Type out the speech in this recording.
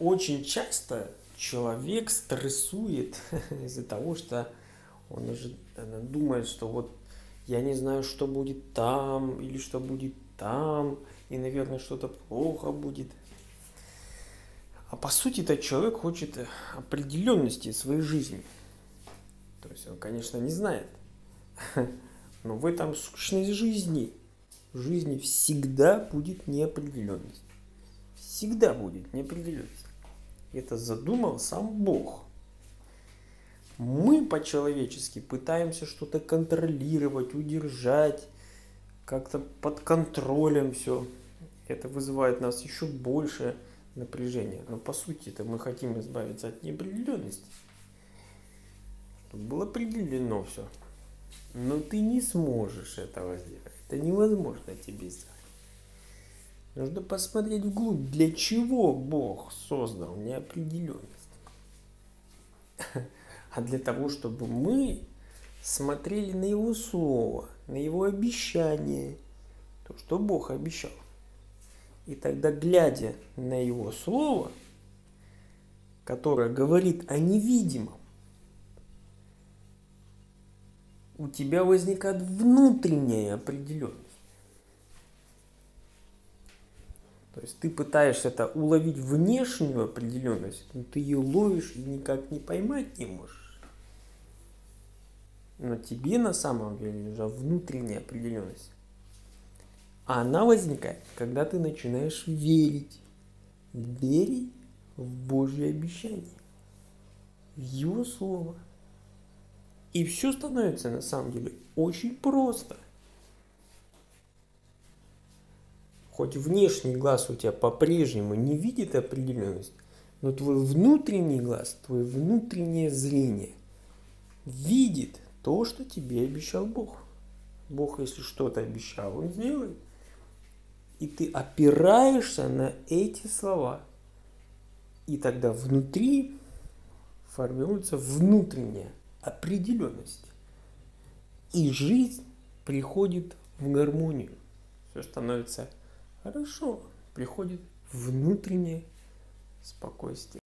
очень часто человек стрессует из-за того, что он уже думает, что вот я не знаю, что будет там, или что будет там, и, наверное, что-то плохо будет. А по сути, этот человек хочет определенности своей жизни. То есть он, конечно, не знает. Но в этом сущность жизни. В жизни всегда будет неопределенность. Всегда будет неопределенность. Это задумал сам Бог. Мы по-человечески пытаемся что-то контролировать, удержать, как-то под контролем все. Это вызывает нас еще больше напряжения. Но по сути это мы хотим избавиться от неопределенности. Чтобы было определено все. Но ты не сможешь этого сделать. Это невозможно тебе сделать. Нужно посмотреть вглубь, для чего Бог создал неопределенность. А для того, чтобы мы смотрели на Его Слово, на Его обещание, то, что Бог обещал. И тогда, глядя на Его Слово, которое говорит о невидимом, у тебя возникает внутренняя определенность. То есть ты пытаешься это уловить внешнюю определенность, но ты ее ловишь и никак не поймать не можешь. Но тебе на самом деле нужна внутренняя определенность. А она возникает, когда ты начинаешь верить. Верить в Божье обещание. В Его Слово. И все становится на самом деле очень просто – хоть внешний глаз у тебя по-прежнему не видит определенность, но твой внутренний глаз, твое внутреннее зрение видит то, что тебе обещал Бог. Бог, если что-то обещал, Он сделает. И ты опираешься на эти слова. И тогда внутри формируется внутренняя определенность. И жизнь приходит в гармонию. Все становится Хорошо, приходит внутреннее спокойствие.